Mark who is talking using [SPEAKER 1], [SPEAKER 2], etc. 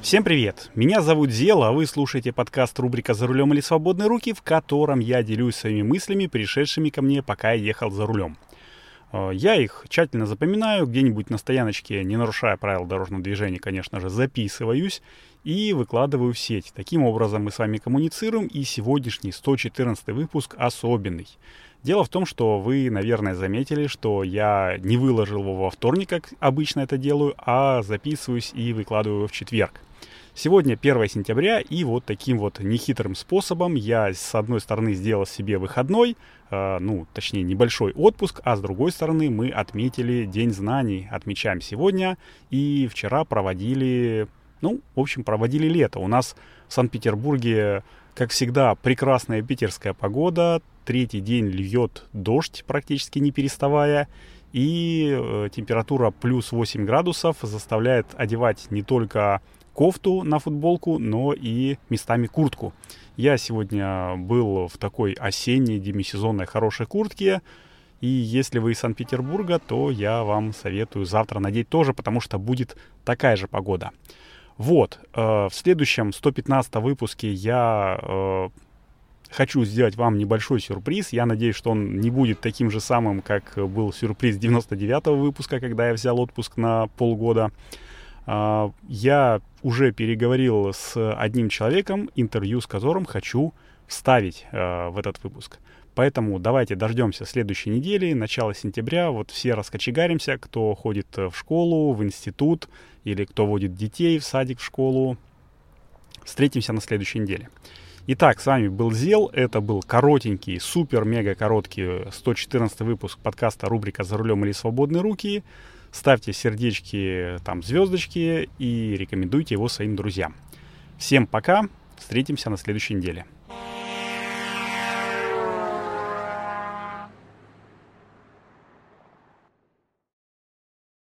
[SPEAKER 1] Всем привет! Меня зовут Зела, а вы слушаете подкаст рубрика «За рулем или свободные руки», в котором я делюсь своими мыслями, пришедшими ко мне, пока я ехал за рулем. Э, я их тщательно запоминаю, где-нибудь на стояночке, не нарушая правил дорожного движения, конечно же, записываюсь и выкладываю в сеть. Таким образом мы с вами коммуницируем, и сегодняшний 114 выпуск особенный. Дело в том, что вы, наверное, заметили, что я не выложил его во вторник, как обычно это делаю, а записываюсь и выкладываю его в четверг. Сегодня 1 сентября, и вот таким вот нехитрым способом я, с одной стороны, сделал себе выходной, э, ну, точнее, небольшой отпуск, а с другой стороны, мы отметили День знаний, отмечаем сегодня, и вчера проводили, ну, в общем, проводили лето. У нас в Санкт-Петербурге, как всегда, прекрасная питерская погода, третий день льет дождь, практически не переставая, и э, температура плюс 8 градусов заставляет одевать не только кофту на футболку, но и местами куртку. Я сегодня был в такой осенней демисезонной хорошей куртке, и если вы из Санкт-Петербурга, то я вам советую завтра надеть тоже, потому что будет такая же погода. Вот, э, в следующем 115 выпуске я э, хочу сделать вам небольшой сюрприз. Я надеюсь, что он не будет таким же самым, как был сюрприз 99 выпуска, когда я взял отпуск на полгода. Э, я уже переговорил с одним человеком, интервью с которым хочу вставить э, в этот выпуск. Поэтому давайте дождемся следующей недели, начала сентября. Вот все раскочегаримся, кто ходит в школу, в институт или кто водит детей в садик, в школу. Встретимся на следующей неделе. Итак, с вами был Зел. Это был коротенький, супер-мега короткий 114 выпуск подкаста рубрика «За рулем или свободные руки». Ставьте сердечки, там, звездочки и рекомендуйте его своим друзьям. Всем пока, встретимся на следующей неделе.